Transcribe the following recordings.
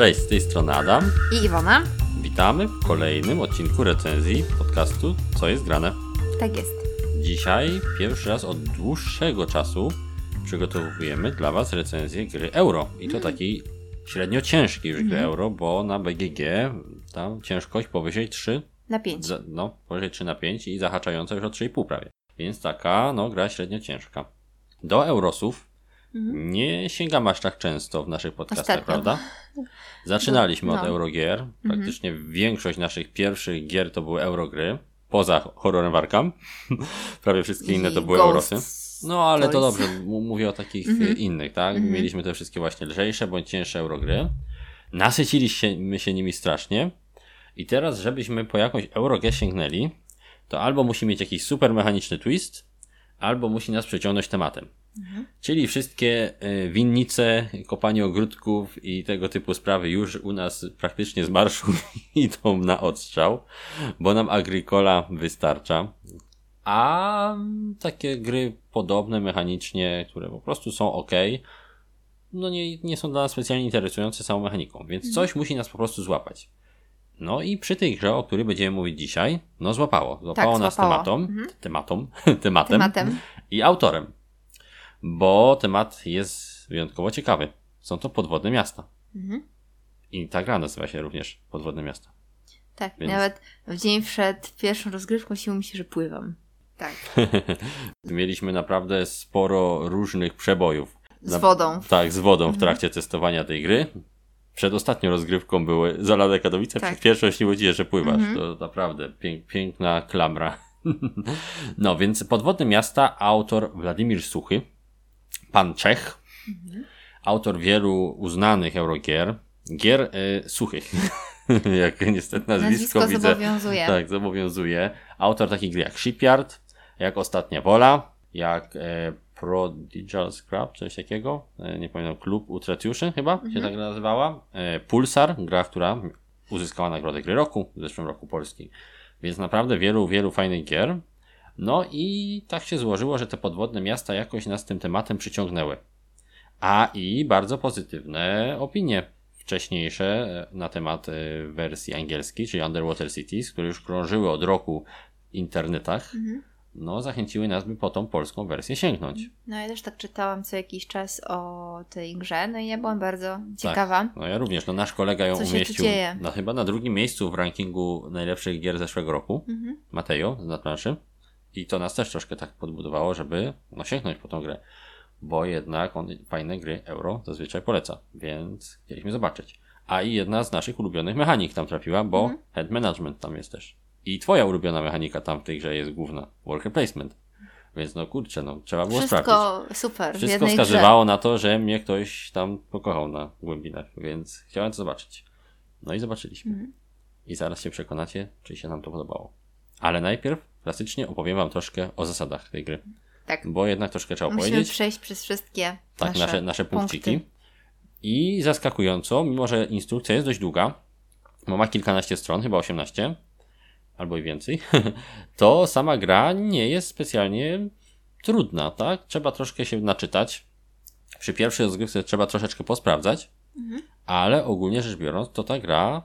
Cześć, z tej strony Adam. I Iwona. Witamy w kolejnym odcinku recenzji podcastu Co jest grane. Tak jest. Dzisiaj pierwszy raz od dłuższego czasu przygotowujemy dla Was recenzję gry Euro. I to takiej średnio ciężkiej już gry Euro, bo na BGG tam ciężkość powyżej 3, Na 5. za- no powyżej 3 na 5 i zahaczająca już o 3,5 prawie. Więc taka no gra średnio ciężka. Do Eurosów nie sięgamy aż tak często w naszych podcastach, Ostatnio. prawda? Zaczynaliśmy od No. Eurogier. Praktycznie większość naszych pierwszych gier to były Eurogry. Poza horrorem Warkam. Prawie wszystkie inne to były Eurosy. No ale to dobrze, mówię o takich Mhm. innych, tak? Mieliśmy te wszystkie właśnie lżejsze bądź cięższe Eurogry. Nasyciliśmy się nimi strasznie. I teraz, żebyśmy po jakąś Eurogrę sięgnęli, to albo musi mieć jakiś super mechaniczny twist, albo musi nas przyciągnąć tematem. Czyli wszystkie y, winnice, kopanie ogródków i tego typu sprawy już u nas praktycznie z marszu idą na odstrzał, bo nam Agricola wystarcza. A takie gry podobne mechanicznie, które po prostu są ok, no nie, nie są dla nas specjalnie interesujące samą mechaniką, więc coś musi nas po prostu złapać. No i przy tej grze, o której będziemy mówić dzisiaj, no złapało. Złapało nas złapało. tematą, tematą, tematem, Tematem. i autorem. Bo temat jest wyjątkowo ciekawy. Są to podwodne miasta. Mhm. I ta gra nazywa się również Podwodne miasta. Tak, Więc- nawet w dzień przed pierwszą rozgrywką śniło mi się, że pływam. Tak. Mieliśmy naprawdę sporo różnych przebojów. Z Na- wodą. Tak, z wodą w trakcie testowania tej gry. Przed ostatnią rozgrywką były Zalane Katowice, Tak. przed pierwszą śniło ci że pływasz. Mhm. To naprawdę pięk, piękna klamra. no więc Podwodne miasta, autor Władimir Suchy, pan Czech, Mhm. autor wielu uznanych Eurogier, gier y, suchych. jak niestety nazwisko, Nazwisko widzę. zobowiązuje. Tak, zobowiązuje. Autor takich gry jak Shipyard, jak Ostatnia Wola, jak e, Prodigal Scrap, coś takiego. E, nie pamiętam, Klub Utratiuszy chyba się tak nazywała. E, Pulsar, gra, która uzyskała nagrodę gry roku w zeszłym roku polskiej. Więc naprawdę wielu, wielu fajnych gier. No i tak się złożyło, że te podwodne miasta jakoś nas tym tematem przyciągnęły. A i bardzo pozytywne opinie wcześniejsze e, na temat e, wersji angielskiej, czyli Underwater Cities, które już krążyły od roku w internetach, Mhm. no zachęciły nas, by po tą polską wersję sięgnąć. No ja też tak czytałam co jakiś czas o tej grze, no i ja byłam bardzo ciekawa. No ja również, no nasz kolega ją Co umieścił na, chyba na drugim miejscu w rankingu najlepszych gier zeszłego roku, Mhm. Mateo z nadplanszy. I to nas też troszkę tak podbudowało, żeby no, sięgnąć po tą grę. Bo jednak on fajne gry euro zazwyczaj poleca, więc chcieliśmy zobaczyć. A i jedna z naszych ulubionych mechanik tam trafiła, bo Mhm. head management tam jest też. I twoja ulubiona mechanika tam w tej grze jest główna, worker placement. Więc no kurczę, no trzeba było sprawdzić. Wszystko super Wszystko wskazywało na to, że mnie ktoś tam pokochał na głębinach, więc chciałem to zobaczyć. No i zobaczyliśmy. Mhm. I zaraz się przekonacie, czy się nam to podobało. Ale najpierw klasycznie opowiem wam troszkę o zasadach tej gry. Tak. Bo jednak troszkę trzeba Musimy powiedzieć. przejść przez wszystkie Tak, nasze, nasze, nasze punkciki. punkty. I zaskakująco, mimo że instrukcja jest dość długa, bo ma kilkanaście stron, chyba 18, albo i więcej, to sama gra nie jest specjalnie trudna, tak? Trzeba troszkę się naczytać. Przy pierwszej rozgrywce trzeba troszeczkę posprawdzać, Mhm. ale ogólnie rzecz biorąc, to ta gra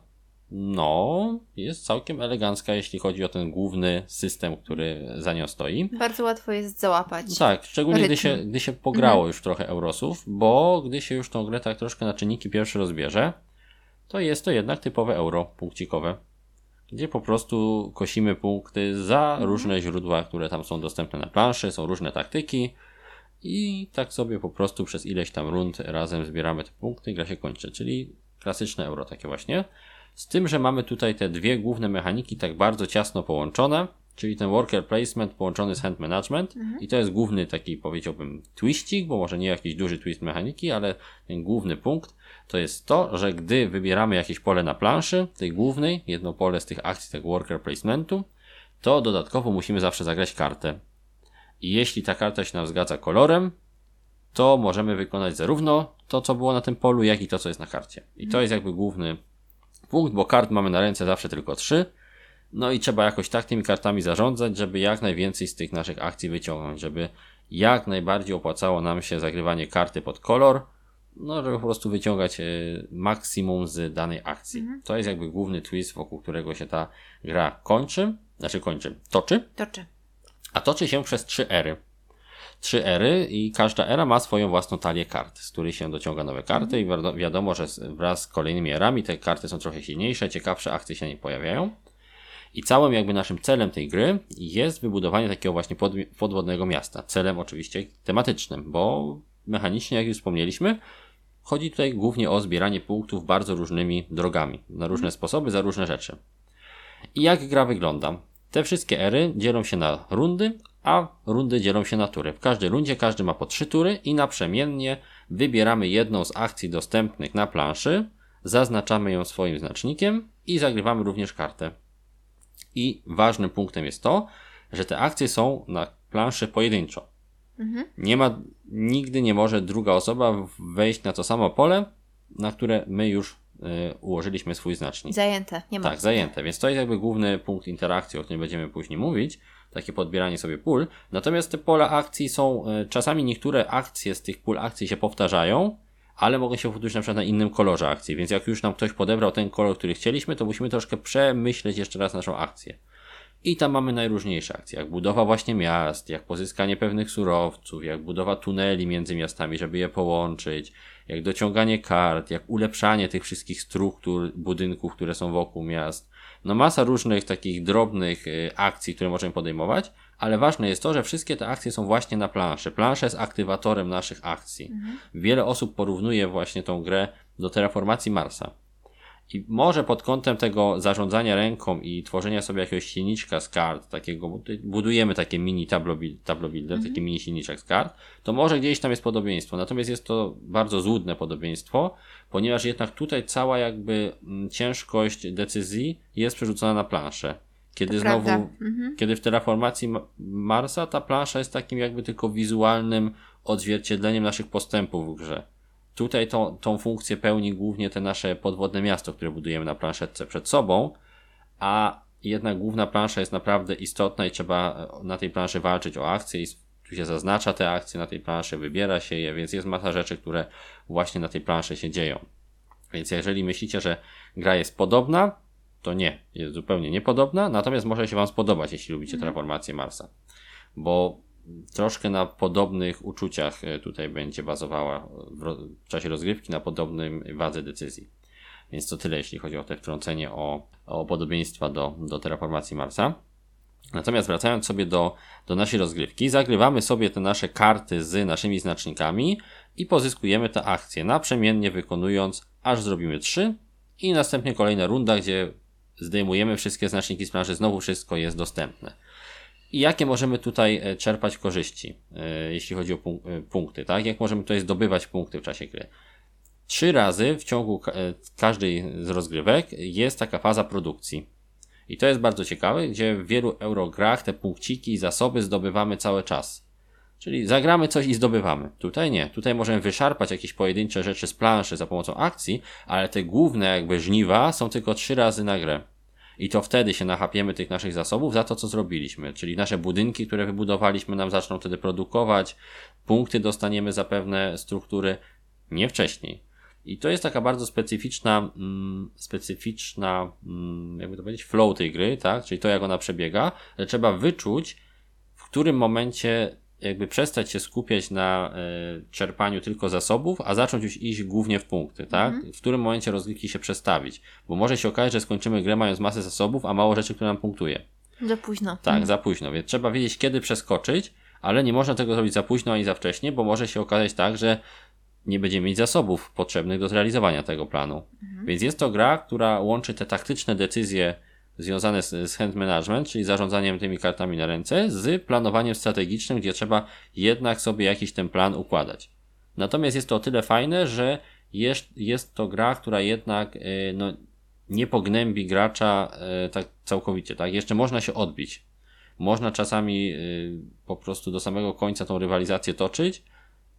no, jest całkiem elegancka, jeśli chodzi o ten główny system, który za nią stoi. Bardzo łatwo jest załapać. Tak, szczególnie gdy się, gdy się pograło już trochę Eurosów, bo gdy się już tą grę tak troszkę na czynniki pierwsze rozbierze, to jest to jednak typowe euro punkcikowe, gdzie po prostu kosimy punkty za różne źródła, które tam są dostępne na planszy, są różne taktyki i tak sobie po prostu przez ileś tam rund razem zbieramy te punkty i gra się kończy, czyli klasyczne euro takie właśnie. Z tym, że mamy tutaj te dwie główne mechaniki tak bardzo ciasno połączone, czyli ten worker placement połączony z hand management i to jest główny taki powiedziałbym twistik, bo może nie jakiś duży twist mechaniki, ale ten główny punkt to jest to, że gdy wybieramy jakieś pole na planszy, tej głównej, jedno pole z tych akcji tego worker placementu, to dodatkowo musimy zawsze zagrać kartę. I jeśli ta karta się nam zgadza kolorem, to możemy wykonać zarówno to, co było na tym polu, jak i to, co jest na karcie. I to jest jakby główny punkt, bo kart mamy na ręce zawsze tylko trzy. No i trzeba jakoś tak tymi kartami zarządzać, żeby jak najwięcej z tych naszych akcji wyciągnąć, żeby jak najbardziej opłacało nam się zagrywanie karty pod kolor, no, żeby po prostu wyciągać e, maksimum z danej akcji. Mhm. To jest jakby główny twist, wokół którego się ta gra kończy, znaczy kończy, toczy, Toczy. a toczy się przez trzy ery. Trzy ery i każda era ma swoją własną talię kart, z której się dociąga nowe karty i wiado- wiadomo, że wraz z kolejnymi erami te karty są trochę silniejsze, ciekawsze akcje się nie pojawiają. I całym jakby naszym celem tej gry jest wybudowanie takiego właśnie pod, podwodnego miasta. Celem oczywiście tematycznym, bo mechanicznie, jak już wspomnieliśmy, chodzi tutaj głównie o zbieranie punktów bardzo różnymi drogami, na różne sposoby, za różne rzeczy. I jak gra wygląda? Te wszystkie ery dzielą się na rundy, a rundy dzielą się na tury. W każdej rundzie każdy ma po trzy tury i naprzemiennie wybieramy jedną z akcji dostępnych na planszy, zaznaczamy ją swoim znacznikiem i zagrywamy również kartę. I ważnym punktem jest to, że te akcje są na planszy pojedynczo. Mhm. Nie ma, nigdy nie może druga osoba wejść na to samo pole, na które my już y, ułożyliśmy swój znacznik. Zajęte, nie ma. Tak, zajęte, więc to jest jakby główny punkt interakcji, o którym będziemy później mówić, takie podbieranie sobie pól. Natomiast te pola akcji są, e, czasami niektóre akcje z tych pól akcji się powtarzają, ale mogą się powtórzyć na przykład na innym kolorze akcji, więc jak już nam ktoś podebrał ten kolor, który chcieliśmy, to musimy troszkę przemyśleć jeszcze raz naszą akcję. I tam mamy najróżniejsze akcje, jak budowa właśnie miast, jak pozyskanie pewnych surowców, jak budowa tuneli między miastami, żeby je połączyć, jak dociąganie kart, jak ulepszanie tych wszystkich struktur budynków, które są wokół miast. No masa różnych takich drobnych y, akcji, które możemy podejmować, ale ważne jest to, że wszystkie te akcje są właśnie na planszy. Plansza jest aktywatorem naszych akcji. Wiele osób porównuje właśnie tą grę do terraformacji Marsa. I może pod kątem tego zarządzania ręką i tworzenia sobie jakiegoś silniczka z kart, takiego, budujemy takie mini buil- tableau builder, taki mini silniczek z kart, to może gdzieś tam jest podobieństwo. Natomiast jest to bardzo złudne podobieństwo, ponieważ jednak tutaj cała jakby mm, ciężkość decyzji jest przerzucona na planszę. Kiedy To znowu. Mhm. kiedy w terraformacji Ma- Marsa ta plansza jest takim jakby tylko wizualnym odzwierciedleniem naszych postępów w grze. Tutaj tą, tą funkcję pełni głównie te nasze podwodne miasto, które budujemy na planszetce przed sobą, a jednak główna plansza jest naprawdę istotna i trzeba e, na tej planszy walczyć o akcje i tu się zaznacza te akcje na tej planszy, wybiera się je, więc jest masa rzeczy, które właśnie na tej planszy się dzieją. Więc jeżeli myślicie, że gra jest podobna, to nie, jest zupełnie niepodobna, natomiast może się Wam spodobać, jeśli lubicie transformację Marsa. Bo troszkę na podobnych uczuciach e, tutaj będzie bazowała w, w czasie rozgrywki, na podobnym wadze decyzji. Więc to tyle, jeśli chodzi o te wtrącenie o, o podobieństwa do, do terraformacji Marsa. Natomiast wracając sobie do, do naszej rozgrywki, zagrywamy sobie te nasze karty z naszymi znacznikami i pozyskujemy te akcje, naprzemiennie wykonując, aż zrobimy 3 i następnie kolejna runda, gdzie zdejmujemy wszystkie znaczniki z planszy, znowu wszystko jest dostępne. I jakie możemy tutaj e, czerpać korzyści, e, jeśli chodzi o e, punkty, tak? Jak możemy tutaj zdobywać punkty w czasie gry? Trzy razy w ciągu ka- każdej z rozgrywek jest taka faza produkcji. I to jest bardzo ciekawe, gdzie w wielu eurograch te punkciki i zasoby zdobywamy cały czas. Czyli zagramy coś i zdobywamy. Tutaj nie. Tutaj możemy wyszarpać jakieś pojedyncze rzeczy z planszy za pomocą akcji, ale te główne jakby żniwa są tylko trzy razy na grę. I to wtedy się nachapiemy tych naszych zasobów za to, co zrobiliśmy. Czyli nasze budynki, które wybudowaliśmy, nam zaczną wtedy produkować, punkty dostaniemy za pewne struktury, nie wcześniej. I to jest taka bardzo specyficzna, mm, specyficzna, mm, jakby to powiedzieć, flow tej gry, tak? Czyli to, jak ona przebiega, że trzeba wyczuć, w którym momencie jakby przestać się skupiać na e, czerpaniu tylko zasobów, a zacząć już iść głównie w punkty, tak? W którym momencie rozgrywki się przestawić. Bo może się okazać, że skończymy grę mając masę zasobów, a mało rzeczy, które nam punktuje. Za późno. Tak, za późno, więc trzeba wiedzieć, kiedy przeskoczyć, ale nie można tego zrobić za późno ani za wcześnie, bo może się okazać tak, że nie będziemy mieć zasobów potrzebnych do zrealizowania tego planu. Więc jest to gra, która łączy te taktyczne decyzje związane z, z hand management, czyli zarządzaniem tymi kartami na ręce, z planowaniem strategicznym, gdzie trzeba jednak sobie jakiś ten plan układać. Natomiast jest to o tyle fajne, że jest, jest to gra, która jednak y, no, nie pognębi gracza y, tak całkowicie. Tak? Jeszcze można się odbić. Można czasami y, po prostu do samego końca tą rywalizację toczyć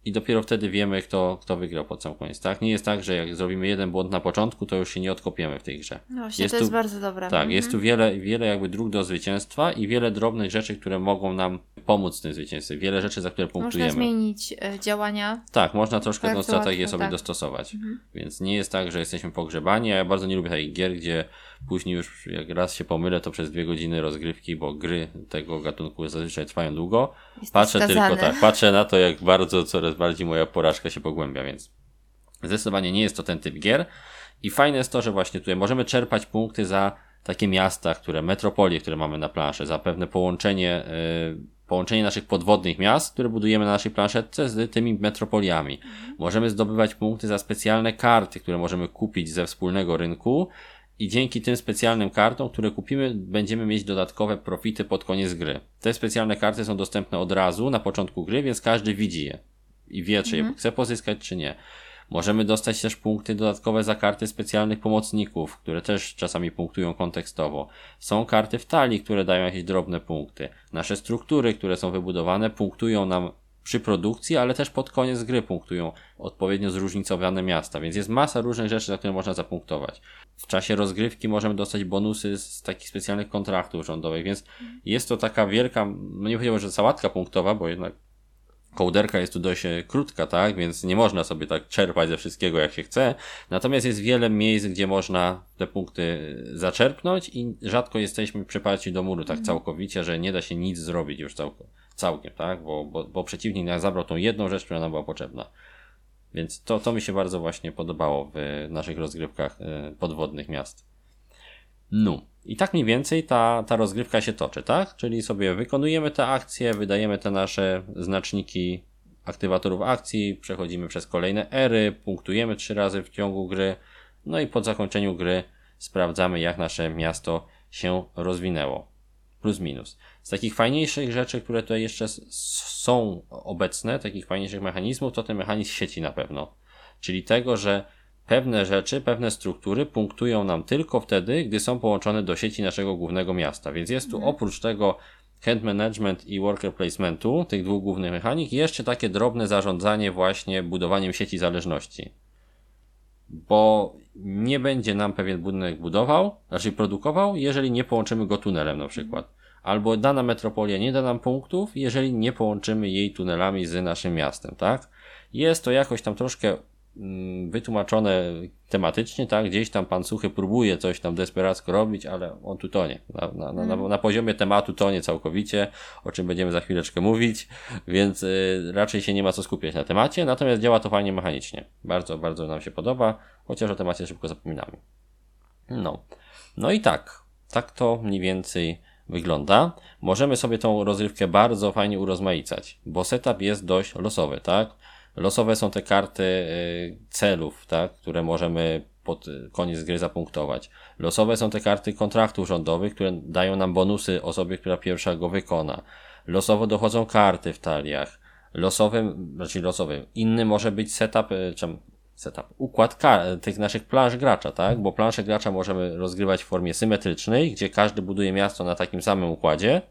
i dopiero wtedy wiemy, kto, kto wygrał pod sam koniec, tak? Nie jest tak, że jak zrobimy jeden błąd na początku, to już się nie odkopiemy w tej grze. No właśnie, Jest to jest tu- bardzo dobre. Tak, Mhm. jest tu wiele, wiele jakby dróg do zwycięstwa i wiele drobnych rzeczy, które mogą nam pomóc w tym zwycięstwie. Wiele rzeczy, za które Można punktujemy. zmienić e, działania. Tak, można troszkę tą strategię sobie tak. dostosować. Mhm. Więc nie jest tak, że jesteśmy pogrzebani. a Ja bardzo nie lubię takich gier, gdzie później już jak raz się pomylę, to przez dwie godziny rozgrywki, bo gry tego gatunku zazwyczaj trwają długo. Jesteś Patrzę skazany. tylko tak, patrzę na to, jak bardzo coraz bardziej moja porażka się pogłębia, więc zdecydowanie nie jest to ten typ gier. I fajne jest to, że właśnie tutaj możemy czerpać punkty za takie miasta, które, metropolie, które mamy na planszy, za pewne połączenie, y, połączenie naszych podwodnych miast, które budujemy na naszej planszetce z tymi metropoliami. Możemy zdobywać punkty za specjalne karty, które możemy kupić ze wspólnego rynku i dzięki tym specjalnym kartom, które kupimy, będziemy mieć dodatkowe profity pod koniec gry. Te specjalne karty są dostępne od razu na początku gry, więc każdy widzi je i wie, czy je chce pozyskać, czy nie. Możemy dostać też punkty dodatkowe za karty specjalnych pomocników, które też czasami punktują kontekstowo. Są karty w talii, które dają jakieś drobne punkty. Nasze struktury, które są wybudowane, punktują nam przy produkcji, ale też pod koniec gry punktują odpowiednio zróżnicowane miasta, więc jest masa różnych rzeczy, za które można zapunktować. W czasie rozgrywki możemy dostać bonusy z takich specjalnych kontraktów rządowych, więc jest to taka wielka, no nie powiedziałbym, że sałatka punktowa, bo jednak kołderka jest tu dość e, krótka, tak, więc nie można sobie tak czerpać ze wszystkiego jak się chce. Natomiast jest wiele miejsc, gdzie można te punkty e, zaczerpnąć i rzadko jesteśmy przyparci do muru tak całkowicie, że nie da się nic zrobić już całkiem, całkiem tak, bo, bo, bo przeciwnik zabrał tą jedną rzecz, która nam była potrzebna. Więc to, to mi się bardzo właśnie podobało w naszych rozgrywkach e, podwodnych miast. No. I tak mniej więcej ta, ta rozgrywka się toczy, tak? Czyli sobie wykonujemy te akcje, wydajemy te nasze znaczniki aktywatorów akcji, przechodzimy przez kolejne ery, punktujemy trzy razy w ciągu gry, no i po zakończeniu gry sprawdzamy, jak nasze miasto się rozwinęło. Plus minus. Z takich fajniejszych rzeczy, które tutaj jeszcze są obecne, takich fajniejszych mechanizmów, to ten mechanizm sieci na pewno. Czyli tego, że pewne rzeczy, pewne struktury punktują nam tylko wtedy, gdy są połączone do sieci naszego głównego miasta. Więc jest tu oprócz tego hand management i worker placementu, tych dwóch głównych mechanik, jeszcze takie drobne zarządzanie właśnie budowaniem sieci zależności. Bo nie będzie nam pewien budynek budował, znaczy produkował, jeżeli nie połączymy go tunelem na przykład. Albo dana metropolia nie da nam punktów, jeżeli nie połączymy jej tunelami z naszym miastem, tak? Jest to jakoś tam troszkę mm, wytłumaczone tematycznie, tak? Gdzieś tam pan Suchy próbuje coś tam desperacko robić, ale on tu tonie. Na, na, na, na, na poziomie tematu tonie całkowicie, o czym będziemy za chwileczkę mówić, więc y, raczej się nie ma co skupiać na temacie, natomiast działa to fajnie mechanicznie. Bardzo, bardzo nam się podoba, chociaż o temacie szybko zapominamy. No. No i tak. Tak to mniej więcej wygląda. Możemy sobie tą rozrywkę bardzo fajnie urozmaicać, bo setup jest dość losowy, tak? Losowe są te karty y, celów, tak? Które możemy pod koniec gry zapunktować. Losowe są te karty kontraktów rządowych, które dają nam bonusy osobie, która pierwsza go wykona. Losowo dochodzą karty w taliach. Losowym, znaczy losowym. Inny może być setup, y, czym setup, układ tych naszych plansz gracza, tak? Bo plansze gracza możemy rozgrywać w formie symetrycznej, gdzie każdy buduje miasto na takim samym układzie,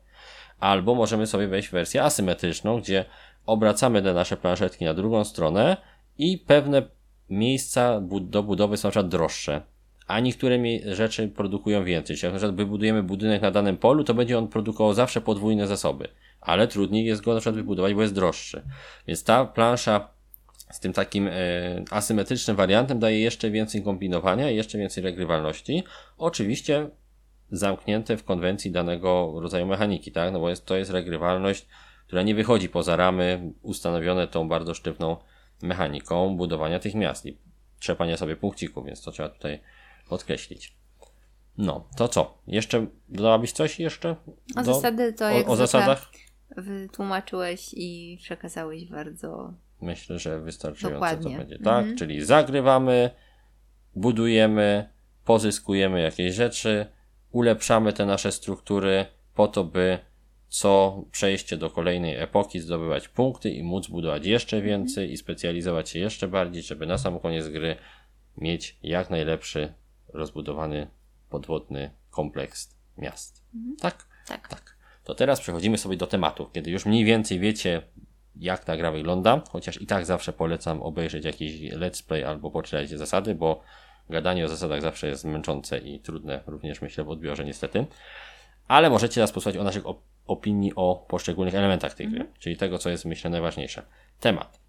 albo możemy sobie wejść w wersję asymetryczną, gdzie obracamy te nasze planszetki na drugą stronę i pewne miejsca do budowy są na przykład droższe, a niektóre rzeczy produkują więcej. Czyli jak na przykład wybudujemy budynek na danym polu, to będzie on produkował zawsze podwójne zasoby, ale trudniej jest go na przykład wybudować, bo jest droższy. Więc ta plansza z tym takim e, asymetrycznym wariantem daje jeszcze więcej kombinowania i jeszcze więcej regrywalności. Oczywiście zamknięte w konwencji danego rodzaju mechaniki, tak? No bo jest, to jest regrywalność, która nie wychodzi poza ramy ustanowione tą bardzo sztywną mechaniką budowania tych miast i trzepania sobie punkcików, więc to trzeba tutaj podkreślić. No, to co? Jeszcze dodałabyś coś jeszcze? O do- zasady to o, jak o zasadach? wytłumaczyłeś i przekazałeś bardzo Myślę, że wystarczająco Dokładnie. to będzie, tak? Mhm. Czyli zagrywamy, budujemy, pozyskujemy jakieś rzeczy, ulepszamy te nasze struktury po to, by co przejście do kolejnej epoki zdobywać punkty i móc budować jeszcze więcej i specjalizować się jeszcze bardziej, żeby na sam koniec gry mieć jak najlepszy rozbudowany podwodny kompleks miast. Tak? tak. Tak. To teraz przechodzimy sobie do tematów, kiedy już mniej więcej wiecie, jak ta gra wygląda, chociaż i tak zawsze polecam obejrzeć jakiś let's play albo poczytać zasady, bo gadanie o zasadach zawsze jest męczące i trudne, również myślę w odbiorze niestety. Ale możecie nas posłuchać o naszych op opinii o poszczególnych elementach tej gry, czyli tego, co jest myślę najważniejsze. Temat.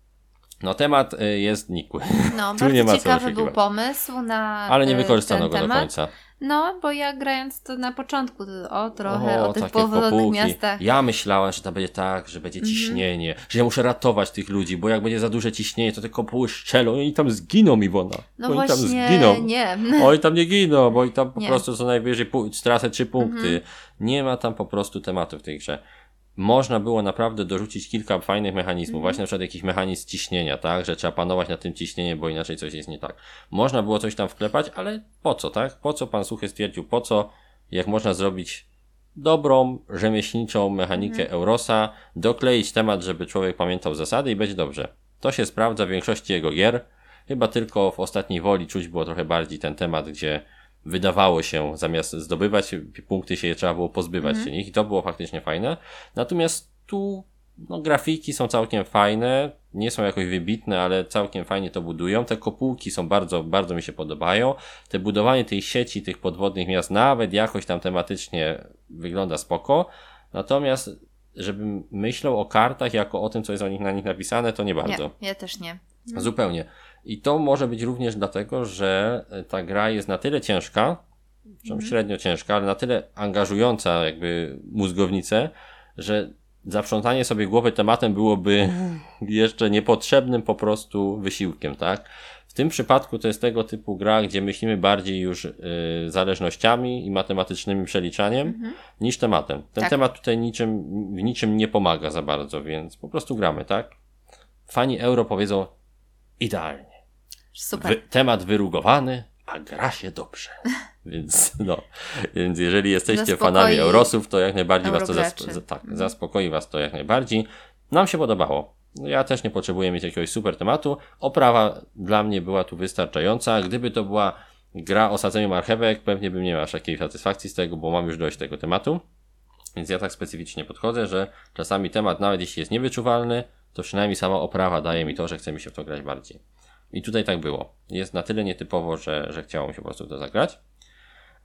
No temat y, jest nikły. No, Tu nie ma bardzo ciekawy był pomysł na Ale nie y, wykorzystano go do temat. końca. No, bo ja grając to na początku, to, o trochę o, tych takie powolnych kopułki. miastach. Ja myślałem, że to będzie tak, że będzie ciśnienie, że ja muszę ratować tych ludzi, bo jak będzie za duże ciśnienie, to te kopuły szczelą i oni tam zginą, Iwona. No oni tam właśnie, zginą. nie. Oni tam nie giną, bo i tam po Nie. prostu co najwyżej stracę trzy punkty. Nie ma tam po prostu tematu w tej grze. Można było naprawdę dorzucić kilka fajnych mechanizmów, właśnie na przykład jakiś mechanizm ciśnienia, tak, że trzeba panować nad tym ciśnieniem, bo inaczej coś jest nie tak. Można było coś tam wklepać, ale po co, tak? Po co pan Suchy stwierdził, po co, jak można zrobić dobrą, rzemieślniczą mechanikę Eurosa, dokleić temat, żeby człowiek pamiętał zasady i będzie dobrze. To się sprawdza w większości jego gier. Chyba tylko w ostatniej woli czuć było trochę bardziej ten temat, gdzie wydawało się, zamiast zdobywać punkty się je trzeba było pozbywać się nich i to było faktycznie fajne. Natomiast tu no, grafiki są całkiem fajne, nie są jakoś wybitne, ale całkiem fajnie to budują. Te kopułki są bardzo, bardzo mi się podobają. Te budowanie tej sieci, tych podwodnych miast nawet jakoś tam tematycznie wygląda spoko. Natomiast żebym myślał o kartach jako o tym, co jest o nich na nich napisane, to nie bardzo. Nie, ja też nie. Zupełnie. I to może być również dlatego, że ta gra jest na tyle ciężka, mm. średnio ciężka, ale na tyle angażująca jakby mózgownicę, że zaprzątanie sobie głowy tematem byłoby jeszcze niepotrzebnym po prostu wysiłkiem, tak? W tym przypadku to jest tego typu gra, gdzie myślimy bardziej już y, zależnościami i matematycznym przeliczaniem niż tematem. Ten Tak. temat tutaj niczym, w niczym nie pomaga za bardzo, więc po prostu gramy, tak? Fani euro powiedzą idealnie. Super. Wy, temat wyrugowany, a gra się dobrze. Więc no, więc jeżeli jesteście Zaspokoi fanami Eurosów, to jak najbardziej was to zasp- za- tak, Mhm. zaspokoi was to jak najbardziej. Nam się podobało. No Ja też nie potrzebuję mieć jakiegoś super tematu. Oprawa dla mnie była tu wystarczająca. Gdyby to była gra o sadzeniu marchewek, pewnie bym nie miał aż takiej satysfakcji z tego, bo mam już dość tego tematu. Więc ja tak specyficznie podchodzę, że czasami temat, nawet jeśli jest niewyczuwalny, to przynajmniej sama oprawa daje mi to, że chce mi się w to grać bardziej. I tutaj tak było. Jest na tyle nietypowo, że, że chciało mi się po prostu to zagrać.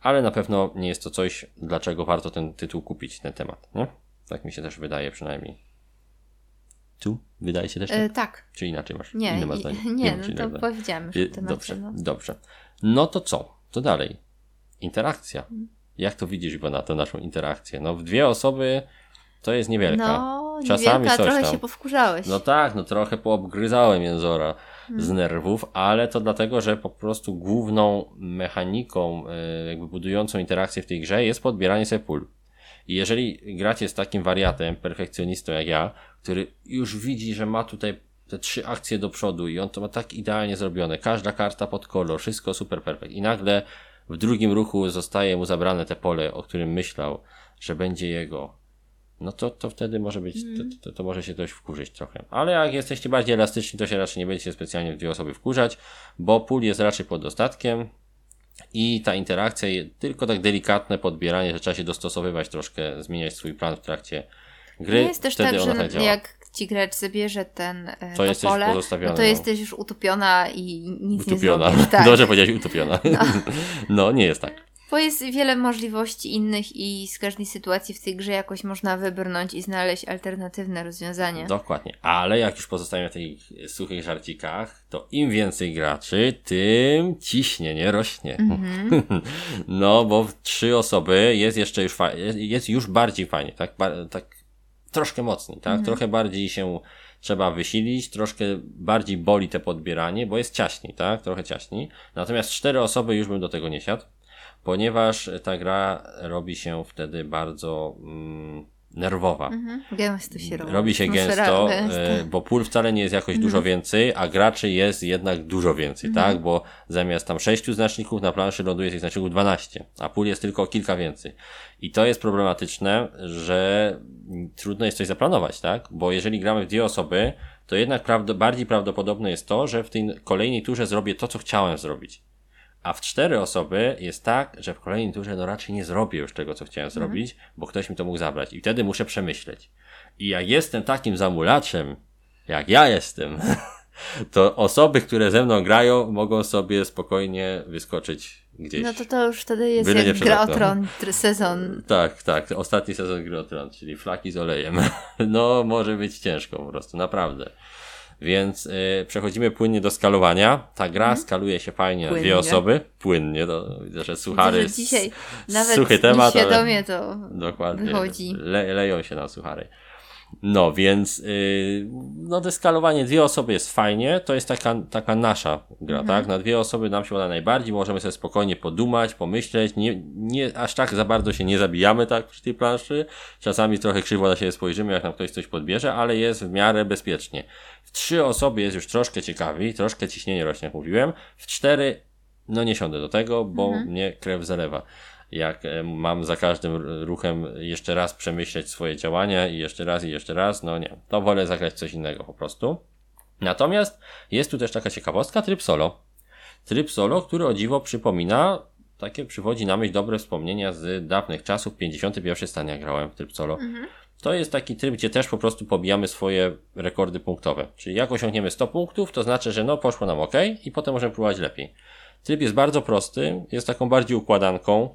Ale na pewno nie jest to coś, dlaczego warto ten tytuł kupić, ten temat. Nie? Tak mi się też wydaje przynajmniej. Tu? Wydaje się też tak? E, tak. Czy inaczej masz? Nie, Inne masz zdanie? nie, masz no to powiedziałem już w temacie. Dobrze, no. dobrze. No to co? To dalej. Interakcja. Jak to widzisz, bo na to naszą interakcję? No w dwie osoby to jest niewielka. No, Czasami niewielka, coś trochę tam. się powkurzałeś. No tak, no trochę poobgryzałem jęzora. Z nerwów, ale to dlatego, że po prostu główną mechaniką, y, jakby budującą interakcję w tej grze jest podbieranie sobie pól. I jeżeli gracie z takim wariatem, perfekcjonistą jak ja, który już widzi, że ma tutaj te trzy akcje do przodu i on to ma tak idealnie zrobione, każda karta pod kolor, wszystko super perfekt i nagle w drugim ruchu zostaje mu zabrane te pole, o którym myślał, że będzie jego, no to, to wtedy może być, to, to, to może się dość wkurzyć trochę. Ale jak jesteście bardziej elastyczni, to się raczej nie będziecie specjalnie w dwie osoby wkurzać, bo pól jest raczej pod dostatkiem i ta interakcja, tylko tak delikatne podbieranie, że trzeba się dostosowywać troszkę, zmieniać swój plan w trakcie gry. Nie jest też wtedy tak, ona że tak jak ci gracz zabierze ten e, To to jesteś pole, no to no. jesteś już utopiona i nic Utopiona. nie zrobisz. Tak. Dobrze powiedziałeś utopiona. No. nie jest tak. Bo jest wiele możliwości innych i z każdej sytuacji w tej grze jakoś można wybrnąć i znaleźć alternatywne rozwiązanie. Dokładnie. Ale jak już pozostajemy w tych suchych żarcikach, to im więcej graczy, tym ciśnienie rośnie. Mhm. No, bo w trzy osoby jest jeszcze już fa- jest- jest już bardziej fajnie, tak? Ba- tak troszkę mocniej, tak? Mhm. Trochę bardziej się trzeba wysilić, troszkę bardziej boli te podbieranie, bo jest ciaśniej, tak? Trochę ciaśniej. Natomiast cztery osoby już bym do tego nie siadł, ponieważ ta gra robi się wtedy bardzo mm, nerwowa. Mhm. Gęsto się robi. Robi się gęsto, e, bo pól wcale nie jest jakoś Mhm. dużo więcej, a graczy jest jednak dużo więcej, tak? Bo zamiast tam sześciu znaczników na planszy ląduje tych znaczników 12, a pól jest tylko kilka więcej. I to jest problematyczne, że trudno jest coś zaplanować, tak? Bo jeżeli gramy w dwie osoby, to jednak prawdo, bardziej prawdopodobne jest to, że w tej kolejnej turze zrobię to, co chciałem zrobić. A w cztery osoby jest tak, że w kolejnej turze no raczej nie zrobię już tego, co chciałem zrobić, bo ktoś mi to mógł zabrać. I wtedy muszę przemyśleć. I jak jestem takim zamulaczem jak ja jestem, to osoby, które ze mną grają, mogą sobie spokojnie wyskoczyć gdzieś. No to to już wtedy jest Byle jak gra o tron, tr- sezon. Tak, tak. Ostatni sezon Gry o Tron, czyli flaki z olejem. No, może być ciężko po prostu, naprawdę. Więc y, przechodzimy płynnie do skalowania. Ta gra skaluje się fajnie na dwie Mhm. Płynnie. osoby. Płynnie, to widzę, że suchary. Widzę, że dzisiaj nawet suchy temat, ale- nieświadomie to Dokładnie. wychodzi. Le, leją się na suchary. No, więc yy, no to skalowanie dwie osoby jest fajnie, to jest taka, taka nasza gra, Mhm. tak? Na dwie osoby nam się uda najbardziej, możemy sobie spokojnie podumać, pomyśleć, nie, nie, aż tak za bardzo się nie zabijamy tak przy tej planszy, czasami trochę krzywo na siebie spojrzymy, jak nam ktoś coś podbierze, ale jest w miarę bezpiecznie. W trzy osoby jest już troszkę ciekawiej, troszkę ciśnienie rośnie, jak mówiłem, w cztery no nie siądę do tego, bo Mhm. mnie krew zalewa. Jak e, mam za każdym ruchem jeszcze raz przemyśleć swoje działania i jeszcze raz i jeszcze raz, no nie, to wolę zagrać coś innego po prostu. Natomiast jest tu też taka ciekawostka, tryb solo. Tryb solo, który o dziwo przypomina, takie przywodzi na myśl dobre wspomnienia z dawnych czasów, 51 stan jak grałem w tryb solo. To jest taki tryb, gdzie też po prostu pobijamy swoje rekordy punktowe. Czyli jak osiągniemy 100 punktów, to znaczy, że no poszło nam ok i potem możemy próbować lepiej. Tryb jest bardzo prosty, jest taką bardziej układanką.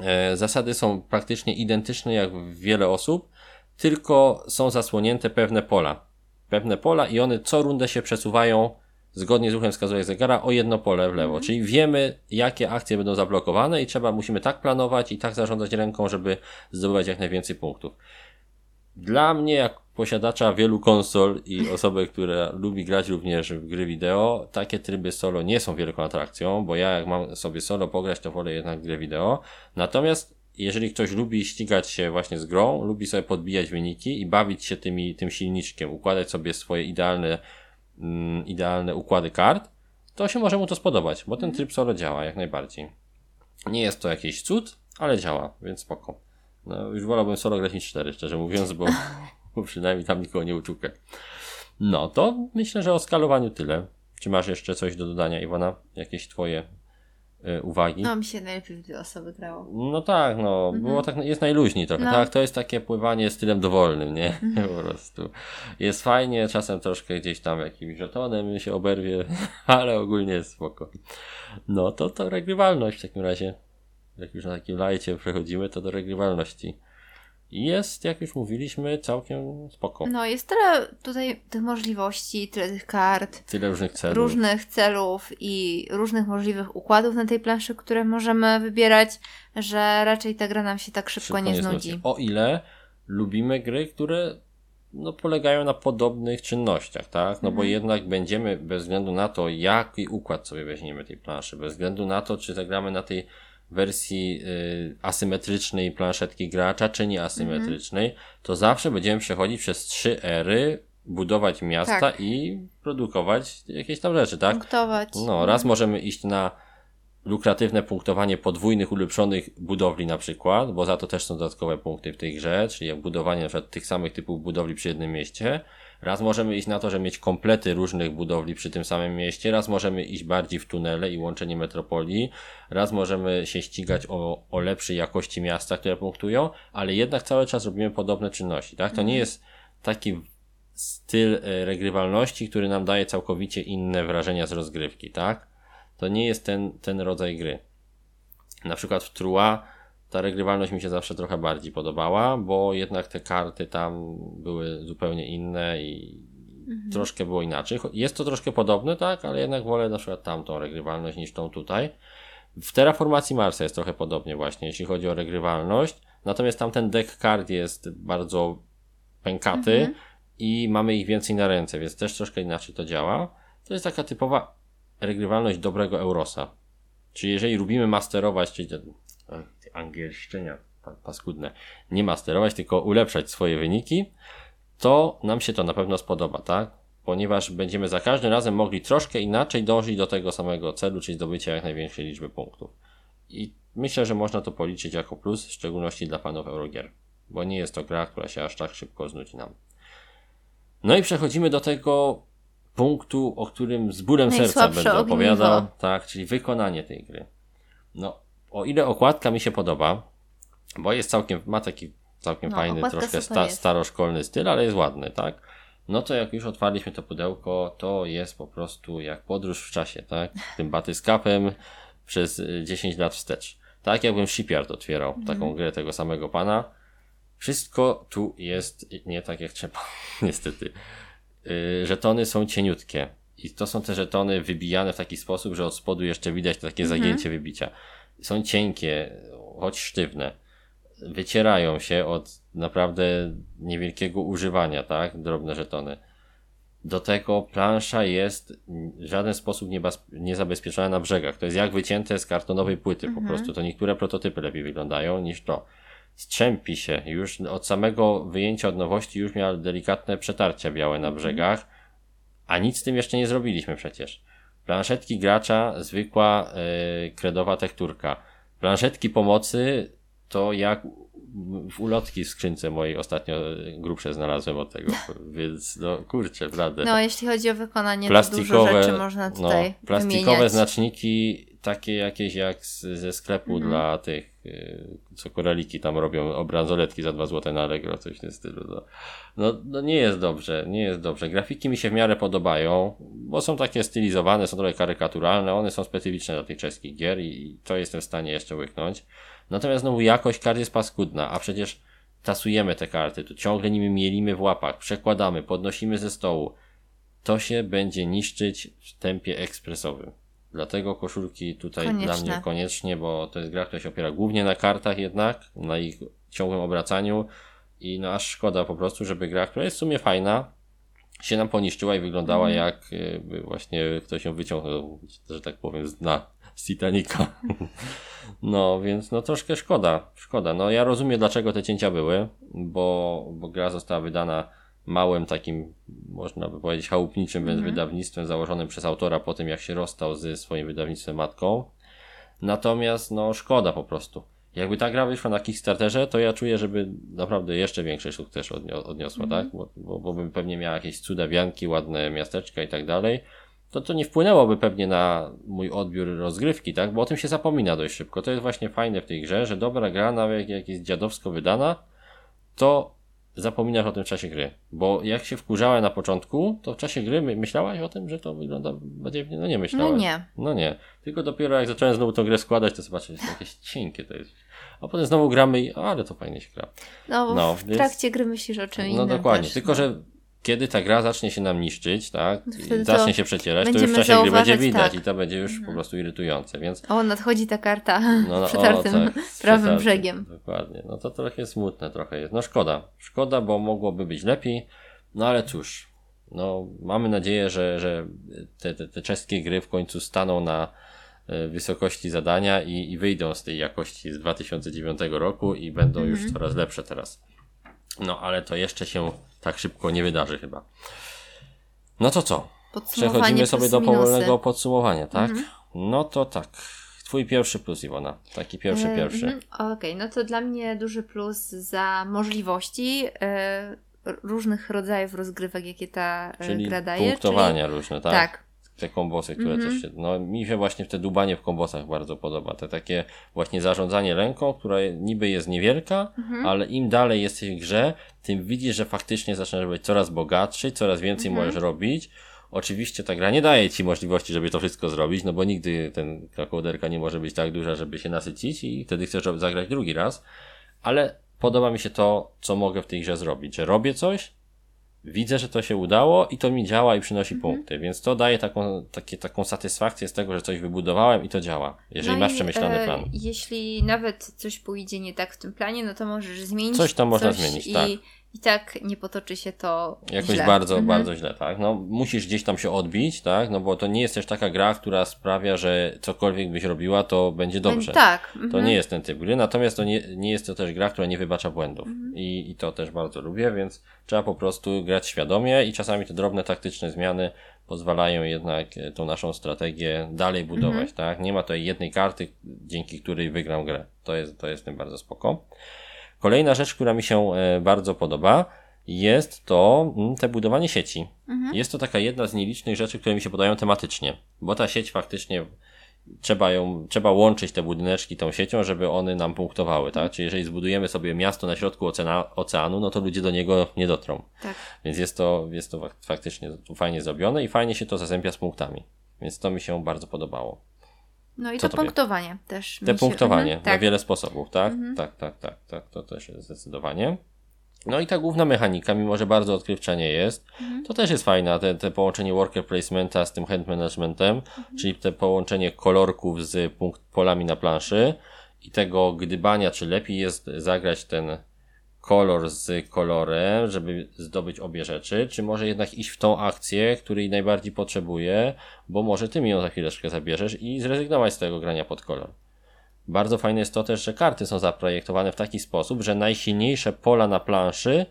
E, Zasady są praktycznie identyczne jak w wiele osób, tylko są zasłonięte pewne pola. Pewne pola i one co rundę się przesuwają zgodnie z ruchem wskazówek zegara o jedno pole w lewo. Czyli wiemy, jakie akcje będą zablokowane i trzeba, musimy tak planować i tak zarządzać ręką, żeby zdobywać jak najwięcej punktów. Dla mnie, jak posiadacza wielu konsol i osoby, która lubi grać również w gry wideo, takie tryby solo nie są wielką atrakcją, bo ja jak mam sobie solo pograć, to wolę jednak grę wideo. Natomiast jeżeli ktoś lubi ścigać się właśnie z grą, lubi sobie podbijać wyniki i bawić się tymi, tym silniczkiem, układać sobie swoje idealne, mm, idealne układy kart, to się może mu to spodobać, bo ten tryb solo działa jak najbardziej. Nie jest to jakiś cud, ale działa, więc spoko. No, już wolałbym solo grać niż 4, szczerze mówiąc, bo, bo przynajmniej tam nikogo nie uczukę. No, to myślę, że o skalowaniu tyle. Czy masz jeszcze coś do dodania, Iwona? Jakieś twoje y, uwagi? No mi się najlepiej w dwie osoby grało. No tak, no, było tak, jest najluźniej trochę, No. tak, to jest takie pływanie stylem dowolnym, nie, po prostu. Jest fajnie, czasem troszkę gdzieś tam jakimś żetonem się oberwie, ale ogólnie jest spoko. No, to to regrywalność w takim razie. Jak już na takim lajcie przechodzimy, to do regrywalności. Jest, jak już mówiliśmy, całkiem spoko. No jest tyle tutaj tych możliwości, tyle tych kart, Tyle różnych celów. różnych celów i różnych możliwych układów na tej planszy, które możemy wybierać, że raczej ta gra nam się tak szybko, nie znudzi. O ile lubimy gry, które no, polegają na podobnych czynnościach, tak? No bo Mhm. jednak będziemy, bez względu na to, jaki układ sobie weźmiemy tej planszy, bez względu na to, czy zagramy na tej wersji y, asymetrycznej planszetki gracza, czy nieasymetrycznej, Mhm. to zawsze będziemy przechodzić przez trzy ery, budować miasta Tak. i produkować jakieś tam rzeczy, tak? Punktować. No, raz możemy iść na lukratywne punktowanie podwójnych ulepszonych budowli na przykład, bo za to też są dodatkowe punkty w tej grze, czyli jak budowanie na przykład tych samych typów budowli przy jednym mieście. Raz możemy iść na to, żeby mieć komplety różnych budowli przy tym samym mieście, raz możemy iść bardziej w tunele i łączenie metropolii, raz możemy się ścigać o, o lepszej jakości miasta, które punktują, ale jednak cały czas robimy podobne czynności, tak? To nie jest taki styl e, regrywalności, który nam daje całkowicie inne wrażenia z rozgrywki, tak? To nie jest ten, ten rodzaj gry. Na przykład w Trua ta regrywalność mi się zawsze trochę bardziej podobała, bo jednak te karty tam były zupełnie inne i troszkę było inaczej. Jest to troszkę podobne, tak, ale jednak wolę na przykład tamtą regrywalność niż tą tutaj. W Terraformacji Marsa jest trochę podobnie właśnie, jeśli chodzi o regrywalność. Natomiast tamten deck card jest bardzo pękaty i mamy ich więcej na ręce, więc też troszkę inaczej to działa. To jest taka typowa regrywalność dobrego Eurosa. Czyli jeżeli lubimy masterować, czyli angielszczenia pa- paskudne, nie masterować, tylko ulepszać swoje wyniki, to nam się to na pewno spodoba, tak? Ponieważ będziemy za każdym razem mogli troszkę inaczej dążyć do tego samego celu, czyli zdobycia jak największej liczby punktów. I myślę, że można to policzyć jako plus, w szczególności dla fanów Eurogier, bo nie jest to gra, która się aż tak szybko znudzi nam. No i przechodzimy do tego punktu, o którym z bólem serca będę ogniwo. opowiadał, tak, czyli wykonanie tej gry. No, o ile okładka mi się podoba, bo jest całkiem, ma taki całkiem No, fajny, troszkę sta, staroszkolny styl, ale jest ładny, tak? no to jak już otwarliśmy to pudełko, to jest po prostu jak podróż w czasie, tak? Tym batyskapem przez y, 10 lat wstecz. Tak jakbym Shipyard otwierał, taką grę tego samego pana. Wszystko tu jest nie tak jak trzeba, niestety. Yy, żetony są cieniutkie. I to są te żetony wybijane w taki sposób, że od spodu jeszcze widać takie zagięcie wybicia. Są cienkie, choć sztywne. Wycierają się od naprawdę niewielkiego używania, tak? Drobne żetony. Do tego plansza jest w żaden sposób nie, bas- nie zabezpieczona na brzegach. To jest jak wycięte z kartonowej płyty po prostu. To niektóre prototypy lepiej wyglądają niż to. Strzępi się. Już od samego wyjęcia od nowości już miał delikatne przetarcia białe na brzegach, a nic z tym jeszcze nie zrobiliśmy przecież. Planszetki gracza, zwykła yy, kredowa tekturka. Planszetki pomocy to jak w ulotki w skrzynce mojej ostatnio grubsze znalazłem od tego, więc no kurczę, prawda. No, jeśli chodzi o wykonanie, to plastikowe, dużo rzeczy można tutaj no, plastikowe wymieniać. znaczniki, takie jakieś jak z, ze sklepu Mhm. dla tych, co koraliki tam robią, obranzoletki za 2 zł na Allegro, coś w tym stylu. No. No, no nie jest dobrze, nie jest dobrze. Grafiki mi się w miarę podobają, bo są takie stylizowane, są trochę karykaturalne, one są specyficzne dla tych czeskich gier i to jestem w stanie jeszcze łyknąć. Natomiast znowu jakość kart jest paskudna, a przecież tasujemy te karty, tu ciągle nimi mielimy w łapach, przekładamy, podnosimy ze stołu. To się będzie niszczyć w tempie ekspresowym. Dlatego koszulki tutaj dla Konieczne. mnie koniecznie, bo to jest gra, która się opiera głównie na kartach jednak, na ich ciągłym obracaniu i no aż szkoda po prostu, żeby gra, która jest w sumie fajna, się nam poniszczyła i wyglądała Mhm. jak właśnie ktoś ją wyciągnął, że tak powiem, z dna, z Titanica. No, więc no troszkę szkoda, szkoda. No ja rozumiem dlaczego te cięcia były, bo, bo gra została wydana małym takim, można by powiedzieć, chałupniczym Mhm. wydawnictwem założonym przez autora po tym jak się rozstał ze swoim wydawnictwem matką. Natomiast no szkoda po prostu. Jakby ta gra wyszła na Kickstarterze, to ja czuję, żeby naprawdę jeszcze większy sukces odnio- odniosła, tak? Bo, bo, bo bym pewnie miała jakieś cudawianki, ładne miasteczka i tak dalej. To to nie wpłynęłoby pewnie na mój odbiór rozgrywki, tak? Bo o tym się zapomina dość szybko. To jest właśnie fajne w tej grze, że dobra gra, nawet jak jest dziadowsko wydana, to zapominasz o tym w czasie gry. Bo jak się wkurzałem na początku, to w czasie gry my- myślałaś o tym, że to wygląda badziewnie? No nie No myślałem. nie. No nie. Tylko dopiero jak zacząłem znowu tą grę składać, to zobaczyłem, że jakieś cienkie to jest. A potem znowu gramy i, ale to fajnie się gra. No, No, w więc- trakcie gry myślisz o czym innym No dokładnie. też, Tylko, no. że kiedy ta gra zacznie się nam niszczyć, tak? i Wtedy zacznie się przecierać, to już w czasie gry będzie widać tak. i to będzie już po prostu irytujące, więc O, nadchodzi ta karta no, no, przetartym o, tak, prawym brzegiem. Dokładnie. No to trochę smutne trochę jest. No szkoda. Szkoda, bo mogłoby być lepiej. No ale cóż. No mamy nadzieję, że, że te, te, te czeskie gry w końcu staną na e, wysokości zadania i, i wyjdą z tej jakości z 2009 roku i będą Mhm. już coraz lepsze teraz. No ale to jeszcze się tak szybko nie wydarzy chyba. No to co? Przechodzimy sobie do powolnego podsumowania, tak? Mhm. No to tak. Twój pierwszy plus, Iwona. Taki pierwszy, E, pierwszy. mhm, Okej, no to dla mnie duży plus za możliwości e, różnych rodzajów rozgrywek, jakie ta e, Czyli gra daje. punktowania różne, tak? Tak. Te kombosy, które Mhm. też się... No mi się właśnie te dubanie w kombosach bardzo podoba. Te takie właśnie zarządzanie ręką, która niby jest niewielka, Mhm. ale im dalej jesteś w grze, tym widzisz, że faktycznie zaczynasz być coraz bogatszy, coraz więcej Mhm. możesz robić. Oczywiście ta gra nie daje ci możliwości, żeby to wszystko zrobić, no bo nigdy ten ta kołderka nie może być tak duża, żeby się nasycić i wtedy chcesz zagrać drugi raz. Ale podoba mi się to, co mogę w tej grze zrobić, że robię coś, widzę, że to się udało i to mi działa i przynosi Mhm. punkty, więc to daje taką, takie, taką satysfakcję z tego, że coś wybudowałem i to działa, jeżeli No masz i, przemyślany e, plan. Jeśli nawet coś pójdzie nie tak w tym planie, no to możesz zmienić. Coś tam można coś zmienić, i, tak. I tak nie potoczy się to. Jakoś źle. bardzo, Mhm. bardzo źle, tak? No, musisz gdzieś tam się odbić, tak? No bo to nie jest też taka gra, która sprawia, że cokolwiek byś robiła, to będzie dobrze. Tak. To mhm. nie jest ten typ gry, natomiast to nie, nie jest to też gra, która nie wybacza błędów. Mhm. I, I to też bardzo lubię, więc trzeba po prostu grać świadomie i czasami te drobne taktyczne zmiany pozwalają jednak e, tą naszą strategię dalej budować, Mhm. tak? Nie ma tutaj jednej karty, dzięki której wygram grę. To jest, to jest tym bardzo spoko. Kolejna rzecz, która mi się e, bardzo podoba, jest to mm, te budowanie sieci. Mhm. Jest to taka jedna z nielicznych rzeczy, które mi się podają tematycznie, bo ta sieć faktycznie trzeba ją, trzeba łączyć te budyneczki tą siecią, żeby one nam punktowały, tak? Czyli jeżeli zbudujemy sobie miasto na środku oceana, oceanu, no to ludzie do niego nie dotrą. Tak. Więc jest to, jest to fak- faktycznie fajnie zrobione i fajnie się to zazębia z punktami. Więc to mi się bardzo podobało. No i Co to tobie? punktowanie też. Te mi się- punktowanie Mhm, na tak. wiele sposobów, tak? Tak, tak, tak, tak, to też jest zdecydowanie. No i ta główna mechanika, mimo że bardzo odkrywcza nie jest, to też jest fajna, te, te połączenie worker placementa z tym hand managementem, czyli te połączenie kolorków z punkt, polami na planszy i tego gdybania, czy lepiej jest zagrać ten kolor z kolorem, żeby zdobyć obie rzeczy, czy może jednak iść w tą akcję, której najbardziej potrzebuję, bo może ty mi ją za chwileczkę zabierzesz i zrezygnować z tego grania pod kolor. Bardzo fajne jest to też, że karty są zaprojektowane w taki sposób, że najsilniejsze pola na planszy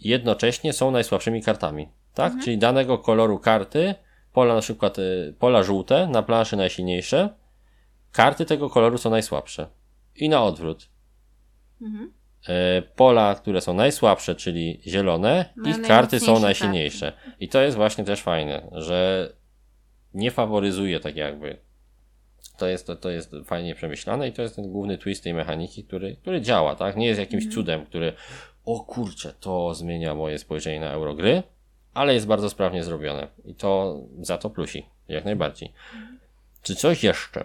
jednocześnie są najsłabszymi kartami. Tak? Czyli danego koloru karty, pola na przykład y, pola żółte na planszy najsilniejsze, karty tego koloru są najsłabsze. I na odwrót. Mhm. E, pola, które są najsłabsze, czyli zielone, Mają ich karty są najmocniejsze najsilniejsze. I to jest właśnie też fajne, że nie faworyzuje tak jakby. To jest, to, to jest fajnie przemyślane i to jest ten główny twist tej mechaniki, który, który działa, tak? Nie jest jakimś cudem, który o kurczę, to zmienia moje spojrzenie na Eurogry, ale jest bardzo sprawnie zrobione i to za to plusi, jak najbardziej. Czy coś jeszcze?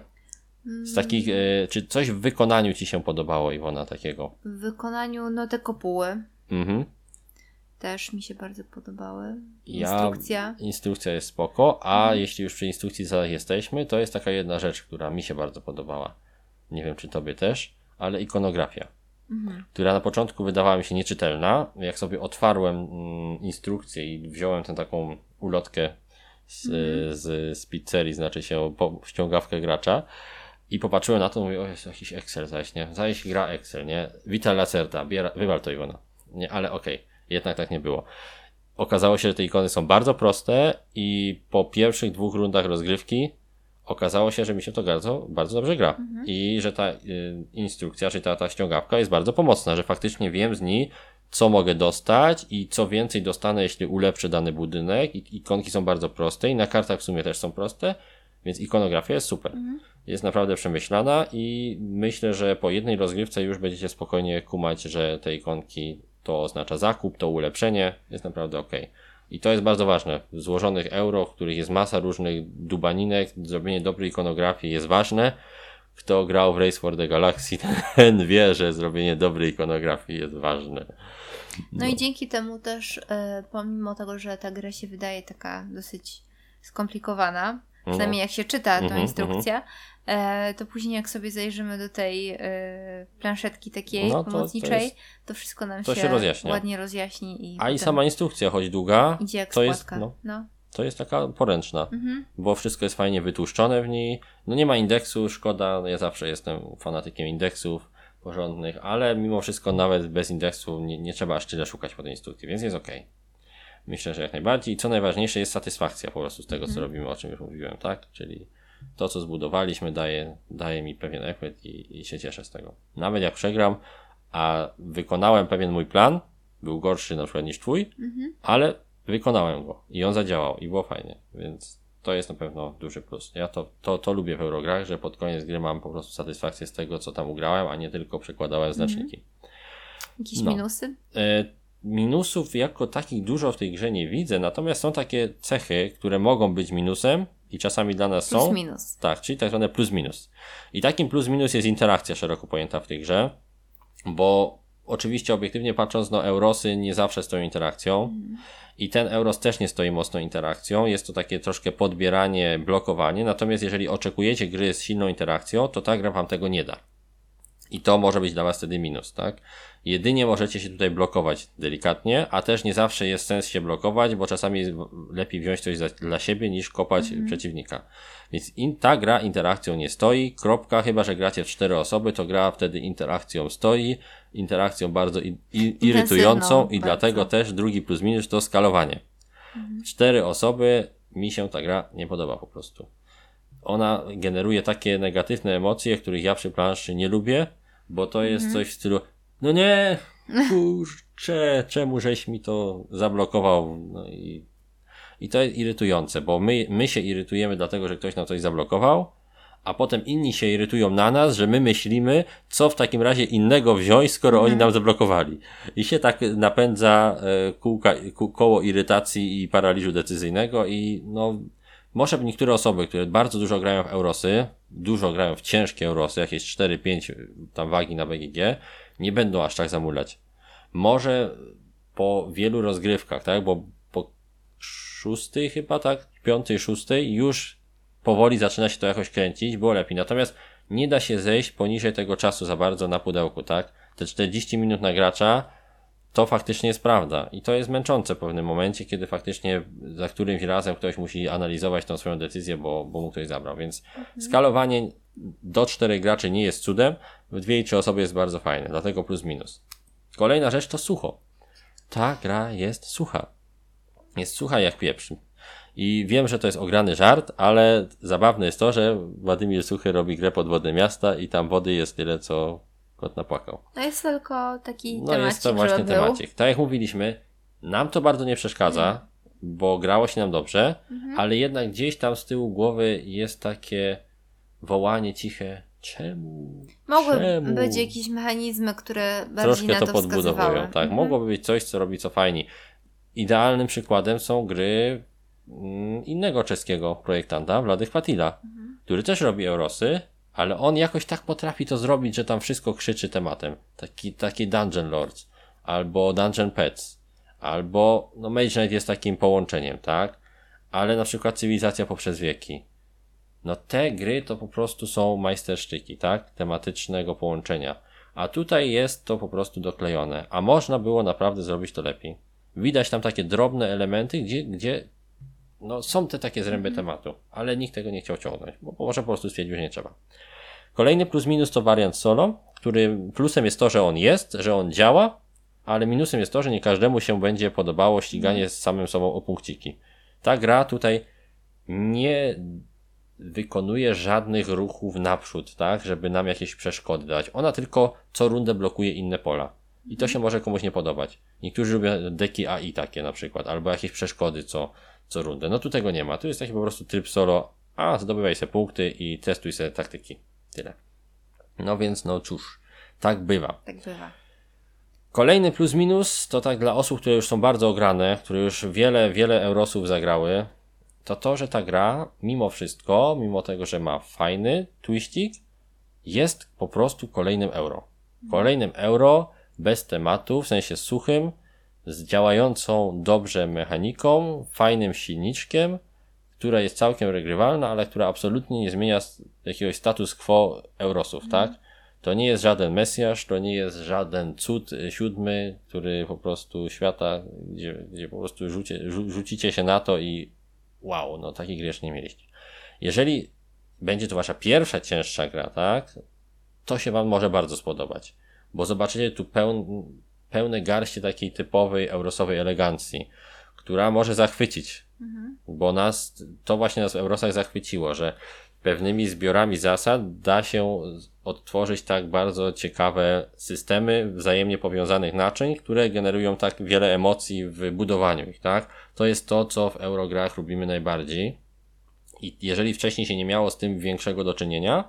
Z takich, e, czy coś w wykonaniu Ci się podobało, Iwona, takiego? W wykonaniu, no te kopuły Mhm. też mi się bardzo podobały. Ja- Instrukcja. Instrukcja jest spoko, a jeśli już przy instrukcji jesteśmy, to jest taka jedna rzecz, która mi się bardzo podobała. Nie wiem, czy tobie też, ale ikonografia, Mhm. która na początku wydawała mi się nieczytelna. Jak sobie otwarłem mm, instrukcję i wziąłem tę taką ulotkę z, z, z pizzerii, znaczy się po, ściągawkę gracza i popatrzyłem na to, mówię, o jest jakiś Excel zaś, nie? Zaś gra Excel, nie? Vital Lacerda, biera, wywal to Iwona. Nie, ale okej, jednak tak nie było. Okazało się, że te ikony są bardzo proste i po pierwszych dwóch rundach rozgrywki okazało się, że mi się to bardzo, bardzo dobrze gra. I że ta y, instrukcja, czy ta, ta ściągawka jest bardzo pomocna, że faktycznie wiem z niej, co mogę dostać i co więcej dostanę, jeśli ulepszę dany budynek. I, ikonki są bardzo proste i na kartach w sumie też są proste, więc ikonografia jest super. Jest naprawdę przemyślana i myślę, że po jednej rozgrywce już będziecie spokojnie kumać, że te ikonki to oznacza zakup, to ulepszenie, jest naprawdę ok. I to jest bardzo ważne. W złożonych euro, w których jest masa różnych dubaninek, zrobienie dobrej ikonografii jest ważne. Kto grał w Race for the Galaxy, ten wie, że zrobienie dobrej ikonografii jest ważne. No, i dzięki temu też, e, pomimo tego, że ta gra się wydaje taka dosyć skomplikowana, przynajmniej jak się czyta tą Mhm, instrukcję, e, to później jak sobie zajrzymy do tej e, planszetki takiej No to- to pomocniczej, jest- to wszystko nam to się, się rozjaśnia. ładnie rozjaśni i A i sama instrukcja, choć długa, idzie jak to jest, no, no. to jest taka poręczna, Mhm. bo wszystko jest fajnie wytłuszczone w niej. No nie ma indeksu, szkoda, ja zawsze jestem fanatykiem indeksów porządnych, ale mimo wszystko nawet bez indeksu nie, nie trzeba aż tyle szukać po tej instrukcji, więc jest ok. Myślę, że jak najbardziej. I co najważniejsze jest satysfakcja po prostu z tego, co robimy, o czym już mówiłem, tak? Czyli to, co zbudowaliśmy, daje, daje mi pewien efekt i, i się cieszę z tego. Nawet jak przegram, a wykonałem pewien mój plan, był gorszy na przykład niż twój, ale wykonałem go i on zadziałał i było fajnie, więc to jest na pewno duży plus. Ja to, to, to lubię w Eurograch, że pod koniec gry mam po prostu satysfakcję z tego, co tam ugrałem, a nie tylko przekładałem znaczniki. Jakieś No. minusy? Minusów jako takich dużo w tej grze nie widzę, natomiast są takie cechy, które mogą być minusem i czasami dla nas Plus są. minus. Tak, czyli tak zwane plus minus. I takim plus minus jest interakcja szeroko pojęta w tej grze, bo oczywiście obiektywnie patrząc, no Eurosy nie zawsze stoją interakcją i ten Euros też nie stoi mocno interakcją. Jest to takie troszkę podbieranie, blokowanie, natomiast jeżeli oczekujecie gry z silną interakcją, to ta gra wam tego nie da. I to może być dla Was wtedy minus, tak? Jedynie możecie się tutaj blokować delikatnie, a też nie zawsze jest sens się blokować, bo czasami lepiej wziąć coś za, dla siebie niż kopać przeciwnika. Więc in, ta gra interakcją nie stoi, kropka, chyba że gracie w cztery osoby, to gra wtedy interakcją stoi, interakcją bardzo i, i, irytującą i bardzo. dlatego też drugi plus minus to skalowanie. W Cztery osoby mi się ta gra nie podoba po prostu ona generuje takie negatywne emocje, których ja przy planszy nie lubię, bo to jest coś w stylu, no nie, kurczę, czemu żeś mi to zablokował? No i, i to jest irytujące, bo my, my się irytujemy dlatego, że ktoś nam coś zablokował, a potem inni się irytują na nas, że my myślimy, co w takim razie innego wziąć, skoro oni nam zablokowali. I się tak napędza e, kółka, kół, koło irytacji i paraliżu decyzyjnego i no, może niektóre osoby, które bardzo dużo grają w Eurosy, dużo grają w ciężkie Eurosy, jakieś 4-5 tam wagi na BGG, nie będą aż tak zamulać. Może po wielu rozgrywkach, tak, bo po szóstej chyba, tak, piątej, szóstej już powoli zaczyna się to jakoś kręcić, było lepiej. Natomiast nie da się zejść poniżej tego czasu za bardzo na pudełku, tak? Te 40 minut na gracza to faktycznie jest prawda. I to jest męczące w pewnym momencie, kiedy faktycznie za którymś razem ktoś musi analizować tą swoją decyzję, bo, bo mu ktoś zabrał. Więc mhm. skalowanie do czterech graczy nie jest cudem, w dwie i trzy osoby jest bardzo fajne, dlatego plus minus. Kolejna rzecz to sucho. Ta gra jest sucha. Jest sucha jak pieprz. I wiem, że to jest ograny żart, ale zabawne jest to, że Władimir Suchy robi grę podwodne miasta i tam wody jest tyle, co kot napłakał. No jest tylko taki no temacik, No jest to właśnie temacik. Tak jak mówiliśmy, nam to bardzo nie przeszkadza, mhm. bo grało się nam dobrze, mhm. ale jednak gdzieś tam z tyłu głowy jest takie wołanie ciche, czemu? Mogły czemu? być jakieś mechanizmy, które bardziej Troszkę na to, to podbudowują, tak. Mhm. Mogłoby być coś, co robi co fajni. Idealnym przykładem są gry Mm, innego czeskiego projektanta, Wladych Patila, mhm. który też robi Eurosy, ale on jakoś tak potrafi to zrobić, że tam wszystko krzyczy tematem. Taki, taki Dungeon Lords, albo Dungeon Pets, albo, no Mage Knight jest takim połączeniem, tak? Ale na przykład Cywilizacja poprzez wieki. No te gry to po prostu są majstersztyki, tak? Tematycznego połączenia. A tutaj jest to po prostu doklejone. A można było naprawdę zrobić to lepiej. Widać tam takie drobne elementy, gdzie, gdzie no, są te takie zręby mm. tematu, ale nikt tego nie chciał ciągnąć, bo może po prostu stwierdził, że nie trzeba. Kolejny plus minus to wariant solo, który plusem jest to, że on jest, że on działa, ale minusem jest to, że nie każdemu się będzie podobało ściganie z samym sobą o punkciki. Ta gra tutaj nie wykonuje żadnych ruchów naprzód, tak, żeby nam jakieś przeszkody dać. Ona tylko co rundę blokuje inne pola. I to się może komuś nie podobać. Niektórzy lubią deki AI takie na przykład, albo jakieś przeszkody, co, co rundę. No tu tego nie ma. Tu jest taki po prostu tryb solo, a zdobywaj sobie punkty i testuj sobie taktyki. Tyle. No więc no cóż, tak bywa. Tak bywa. Kolejny plus minus to tak dla osób, które już są bardzo ograne, które już wiele, wiele eurosów zagrały, to to, że ta gra mimo wszystko, mimo tego, że ma fajny twistik, jest po prostu kolejnym euro. Kolejnym euro bez tematu, w sensie suchym, z działającą dobrze mechaniką, fajnym silniczkiem, która jest całkiem regrywalna, ale która absolutnie nie zmienia jakiegoś status quo Eurosów, tak? To nie jest żaden Mesjasz, to nie jest żaden cud y, siódmy, który po prostu świata, gdzie, gdzie po prostu rzucie, rzu, rzucicie się na to i wow, no taki gry nie mieliście. Jeżeli będzie to wasza pierwsza cięższa gra, tak? To się wam może bardzo spodobać, bo zobaczycie tu pełn, pełne garście takiej typowej eurosowej elegancji, która może zachwycić, mhm. bo nas, to właśnie nas w Eurosach zachwyciło, że pewnymi zbiorami zasad da się odtworzyć tak bardzo ciekawe systemy wzajemnie powiązanych naczyń, które generują tak wiele emocji w budowaniu ich, tak? To jest to, co w Eurograch lubimy najbardziej. I jeżeli wcześniej się nie miało z tym większego do czynienia,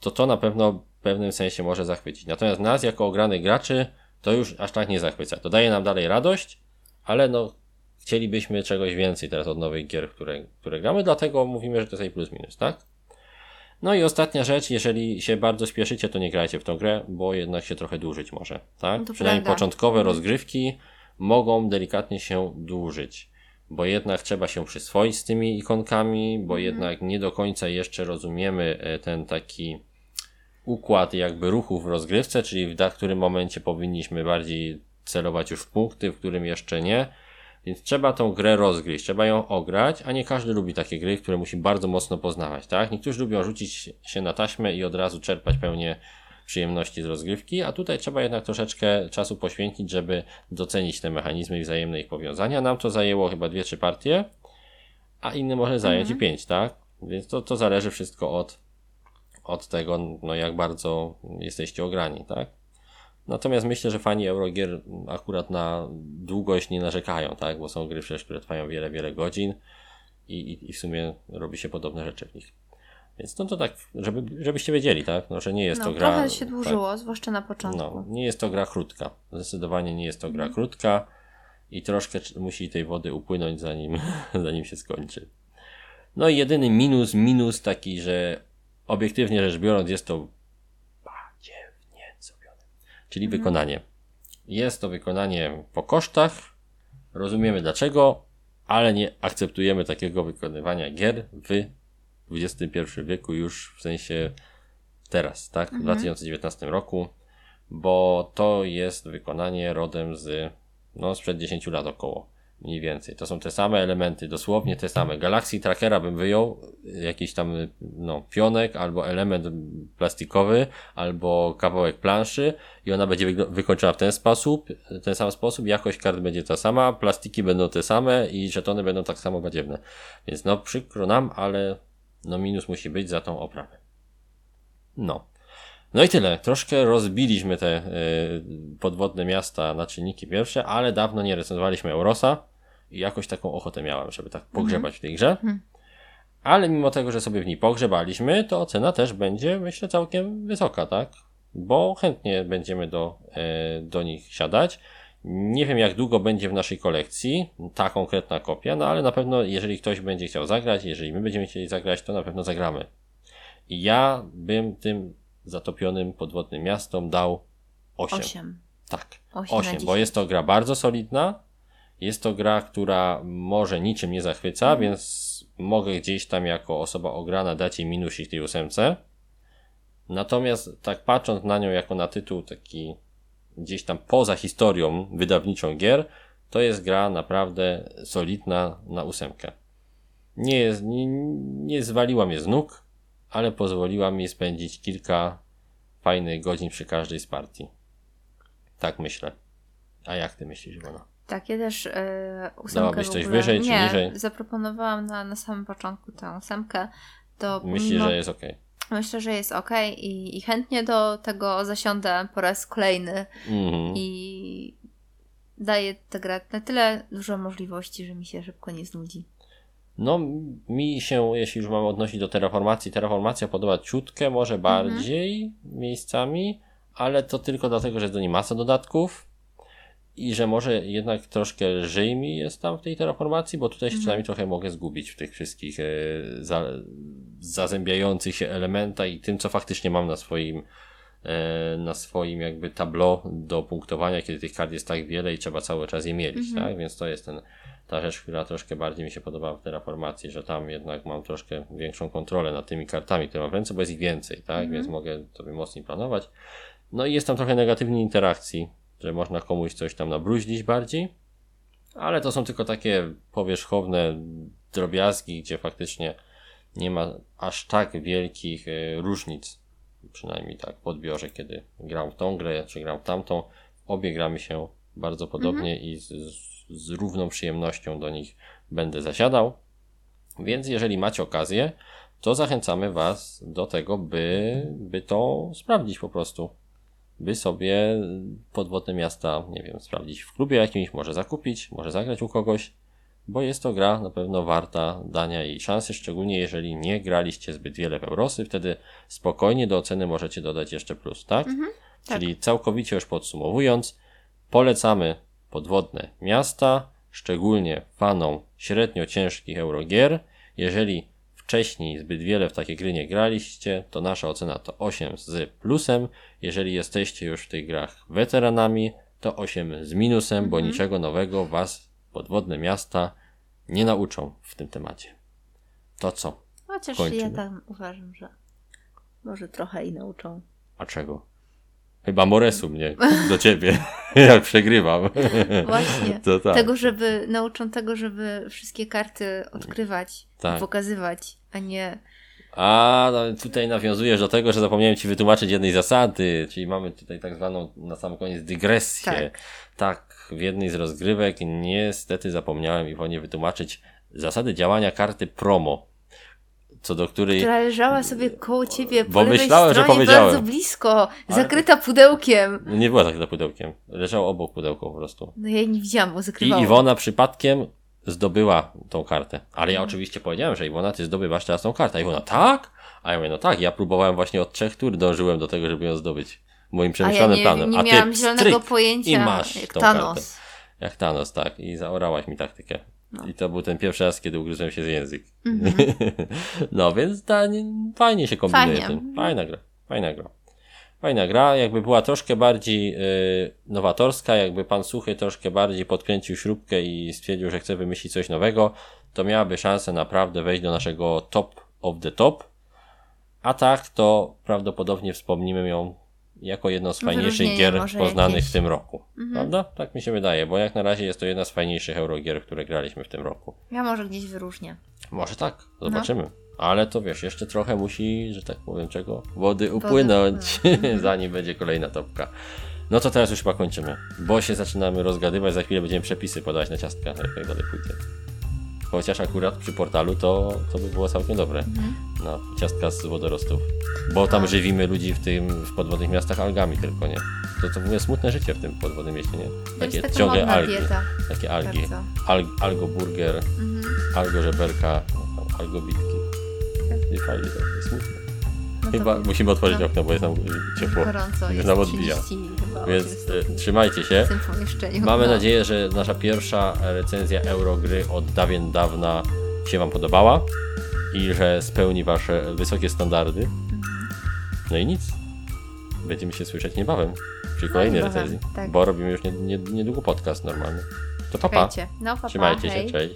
to to na pewno w pewnym sensie może zachwycić. Natomiast nas, jako ogranych graczy, to już aż tak nie zachwyca. To daje nam dalej radość, ale no, chcielibyśmy czegoś więcej teraz od nowych gier, które, które gramy, dlatego mówimy, że to jest plus minus, tak? No i ostatnia rzecz, jeżeli się bardzo spieszycie, to nie grajcie w tą grę, bo jednak się trochę dłużyć może, tak? No Przynajmniej prawda. początkowe mhm. rozgrywki mogą delikatnie się dłużyć, bo jednak trzeba się przyswoić z tymi ikonkami, bo mhm. jednak nie do końca jeszcze rozumiemy e, ten taki układ jakby ruchów w rozgrywce, czyli w którym momencie powinniśmy bardziej celować już w punkty, w którym jeszcze nie. Więc trzeba tą grę rozgryźć, trzeba ją ograć, a nie każdy lubi takie gry, które musi bardzo mocno poznawać, tak? Niektórzy lubią rzucić się na taśmę i od razu czerpać pełnię przyjemności z rozgrywki, a tutaj trzeba jednak troszeczkę czasu poświęcić, żeby docenić te mechanizmy i wzajemne ich powiązania. Nam to zajęło chyba dwie, trzy partie, a inny może zająć mhm. i pięć, tak? Więc to, to zależy wszystko od, od tego, no jak bardzo jesteście ograni, tak? Natomiast myślę, że fani Eurogier akurat na długość nie narzekają, tak? Bo są gry przecież, które trwają wiele, wiele godzin i, i, i w sumie robi się podobne rzeczy w nich. Więc no to tak, żeby, żebyście wiedzieli, tak? No, że nie jest No, to gra. trochę się tak, dłużyło, zwłaszcza na początku. no, nie jest to gra krótka. Zdecydowanie nie jest to gra krótka i troszkę tr- musi tej wody upłynąć, zanim, zanim się skończy. No i jedyny minus, minus taki, że obiektywnie rzecz biorąc jest to badziewnie zrobione. Czyli Mhm. wykonanie. Jest to wykonanie po kosztach, rozumiemy dlaczego, ale nie akceptujemy takiego wykonywania gier w XXI wieku już w sensie teraz, tak? W 2019 roku, bo to jest wykonanie rodem z, no, sprzed 10 lat około. Mniej więcej. To są te same elementy, dosłownie te same. Galaxy Trackera bym wyjął, jakiś tam, no, pionek, albo element plastikowy, albo kawałek planszy i ona będzie wykończona w ten sposób, ten sam sposób, jakość kart będzie ta sama, plastiki będą te same i żetony będą tak samo badziewne. Więc no, przykro nam, ale no minus musi być za tą oprawę. No. No i tyle. Troszkę rozbiliśmy te y, podwodne miasta na czynniki pierwsze, ale dawno nie recenzowaliśmy Eurosa i jakoś taką ochotę miałem, żeby tak pogrzebać w tej grze. Ale mimo tego, że sobie w niej pogrzebaliśmy, to ocena też będzie, myślę, całkiem wysoka, tak? Bo chętnie będziemy do, e, do nich siadać. Nie wiem, jak długo będzie w naszej kolekcji ta konkretna kopia, no ale na pewno, jeżeli ktoś będzie chciał zagrać, jeżeli my będziemy chcieli zagrać, to na pewno zagramy. I ja bym tym zatopionym podwodnym miastom dał 8. Osiem. Tak, Osiem na 8, bo jest to gra bardzo solidna. Jest to gra, która może niczym nie zachwyca, więc mogę gdzieś tam jako osoba ograna dać jej minusik tej ósemce. Natomiast tak patrząc na nią jako na tytuł taki gdzieś tam poza historią wydawniczą gier, to jest gra naprawdę solidna na ósemkę. Nie, jest, nie, nie zwaliła mnie z nóg, ale pozwoliła mi spędzić kilka fajnych godzin przy każdej z partii. Tak myślę. A jak ty myślisz, Iwona? Tak, ja też e, ósemkę Dałabyś coś ogóle... wyżej czy nie, niżej? zaproponowałam na, na samym początku tę ósemkę. To pomimo- że jest ok. Myślę, że jest ok i, i chętnie do tego zasiądę po raz kolejny Mhm. i daje tę grę na tyle dużo możliwości, że mi się szybko nie znudzi. No, mi się, jeśli już mamy odnosić do terraformacji, terraformacja podoba ciutkę, może bardziej miejscami, ale to tylko dlatego, że jest do niej masa dodatków i że może jednak troszkę lżej mi jest tam w tej terraformacji, bo tutaj się czasami trochę mogę zgubić w tych wszystkich e, za, zazębiających się elementach i tym, co faktycznie mam na swoim e, na swoim jakby tableau do punktowania, kiedy tych kart jest tak wiele i trzeba cały czas je mielić, tak? Więc to jest ten, ta rzecz, która troszkę bardziej mi się podoba w Terraformacji, że tam jednak mam troszkę większą kontrolę nad tymi kartami, które mam w ręce, bo jest ich więcej, tak? Więc mogę sobie mocniej planować. No i jest tam trochę negatywnej interakcji, że można komuś coś tam nabruździć bardziej, ale to są tylko takie powierzchowne drobiazgi, gdzie faktycznie nie ma aż tak wielkich e, różnic, przynajmniej tak w odbiorze, kiedy gram w tą grę, czy gram w tamtą. Obie gramy się bardzo podobnie i z, z, z równą przyjemnością do nich będę zasiadał. Więc jeżeli macie okazję, to zachęcamy Was do tego, by, by to sprawdzić po prostu. By sobie podwodne miasta, nie wiem, sprawdzić w klubie jakimś, może zakupić, może zagrać u kogoś, bo jest to gra na pewno warta dania jej szansy, szczególnie jeżeli nie graliście zbyt wiele w Eurosy, wtedy spokojnie do oceny możecie dodać jeszcze plus, tak? Czyli całkowicie już podsumowując, polecamy podwodne miasta, szczególnie fanom średnio ciężkich eurogier. Jeżeli wcześniej zbyt wiele w takie gry nie graliście, to nasza ocena to 8 z plusem. Jeżeli jesteście już w tych grach weteranami, to 8 z minusem, bo niczego nowego was podwodne miasta nie nauczą w tym temacie. To co? Chociaż Kończymy. ja tam uważam, że może trochę i nauczą. A czego? Chyba Moresu mnie do ciebie, jak przegrywam. Właśnie. To tak. Tego, żeby nauczą tego, żeby wszystkie karty odkrywać Tak. i pokazywać, a nie A, no, tutaj nawiązujesz do tego, że zapomniałem Ci wytłumaczyć jednej zasady, czyli mamy tutaj tak zwaną na sam koniec dygresję. Tak. tak, w jednej z rozgrywek niestety zapomniałem Iwonie wytłumaczyć zasady działania karty promo, co do której... która leżała sobie koło ciebie po Bo lewej myślałem, że stronie powiedziałem. bardzo blisko, zakryta pudełkiem. Nie była tak za pudełkiem, leżało obok pudełka po prostu. No ja jej nie widziałam, bo I zakrywało. Iwona przypadkiem zdobyła tą kartę. Ale ja Mhm. oczywiście powiedziałem, że Iwona, ty zdobywasz teraz tą kartę. A Iwona, tak? A ja mówię, no tak, ja próbowałem właśnie od trzech tur, dążyłem do tego, żeby ją zdobyć. Moim ja przemyślanym nie, planem. nie A ty miałam zielonego pojęcia, i masz jak tą Thanos. kartę. Jak Thanos, tak. I zaorałaś mi taktykę. No. I to był ten pierwszy raz, kiedy ugryzłem się z język. Mhm. no więc ta, nie, fajnie się kombinuje Fajnie. Fajna gra. Fajna gra. Fajna gra, jakby była troszkę bardziej y, nowatorska, jakby pan Suchy troszkę bardziej podkręcił śrubkę i stwierdził, że chce wymyślić coś nowego, to miałaby szansę naprawdę wejść do naszego top of the top. A tak, to prawdopodobnie wspomnimy ją jako jedną z fajniejszych Wyróżnienie gier poznanych jakieś. w tym roku. Mhm. Prawda? Tak mi się wydaje, bo jak na razie jest to jedna z fajniejszych eurogier, które graliśmy w tym roku. Ja może gdzieś wyróżnię. Może tak, No. zobaczymy. Ale to wiesz, jeszcze trochę musi, że tak powiem, czego? Wody upłynąć, zanim będzie kolejna topka. No to teraz już chyba kończymy, bo się zaczynamy rozgadywać, za chwilę będziemy przepisy podawać na ciastka, jak tak dalej pójdzie. Chociaż akurat przy portalu to, to by było całkiem dobre. Mhm. No, ciastka z wodorostów. Bo tam A. żywimy ludzi w tym, w podwodnych miastach algami tylko, nie? To, to w ogóle smutne życie w tym podwodnym mieście, nie? Takie taka ciągle algi. dieta. Takie algi. Algo burger, Mhm. algo żeberka, algo bitki. I fajnie to jest smutne. No to Chyba musimy otworzyć no. okno, bo jest nam ciepło. gorąco, jest nam odbija. 30 chyba Więc e, trzymajcie się. Mamy no. nadzieję, że nasza pierwsza recenzja Eurogry od dawien dawna się Wam podobała i że spełni Wasze wysokie standardy. No i nic. Będziemy się słyszeć niebawem przy kolejnej niebawem, recenzji, tak. bo robimy już nie, nie, niedługo podcast normalny. To pa, pa. Czekajcie. No, Trzymajcie się, hej. cześć.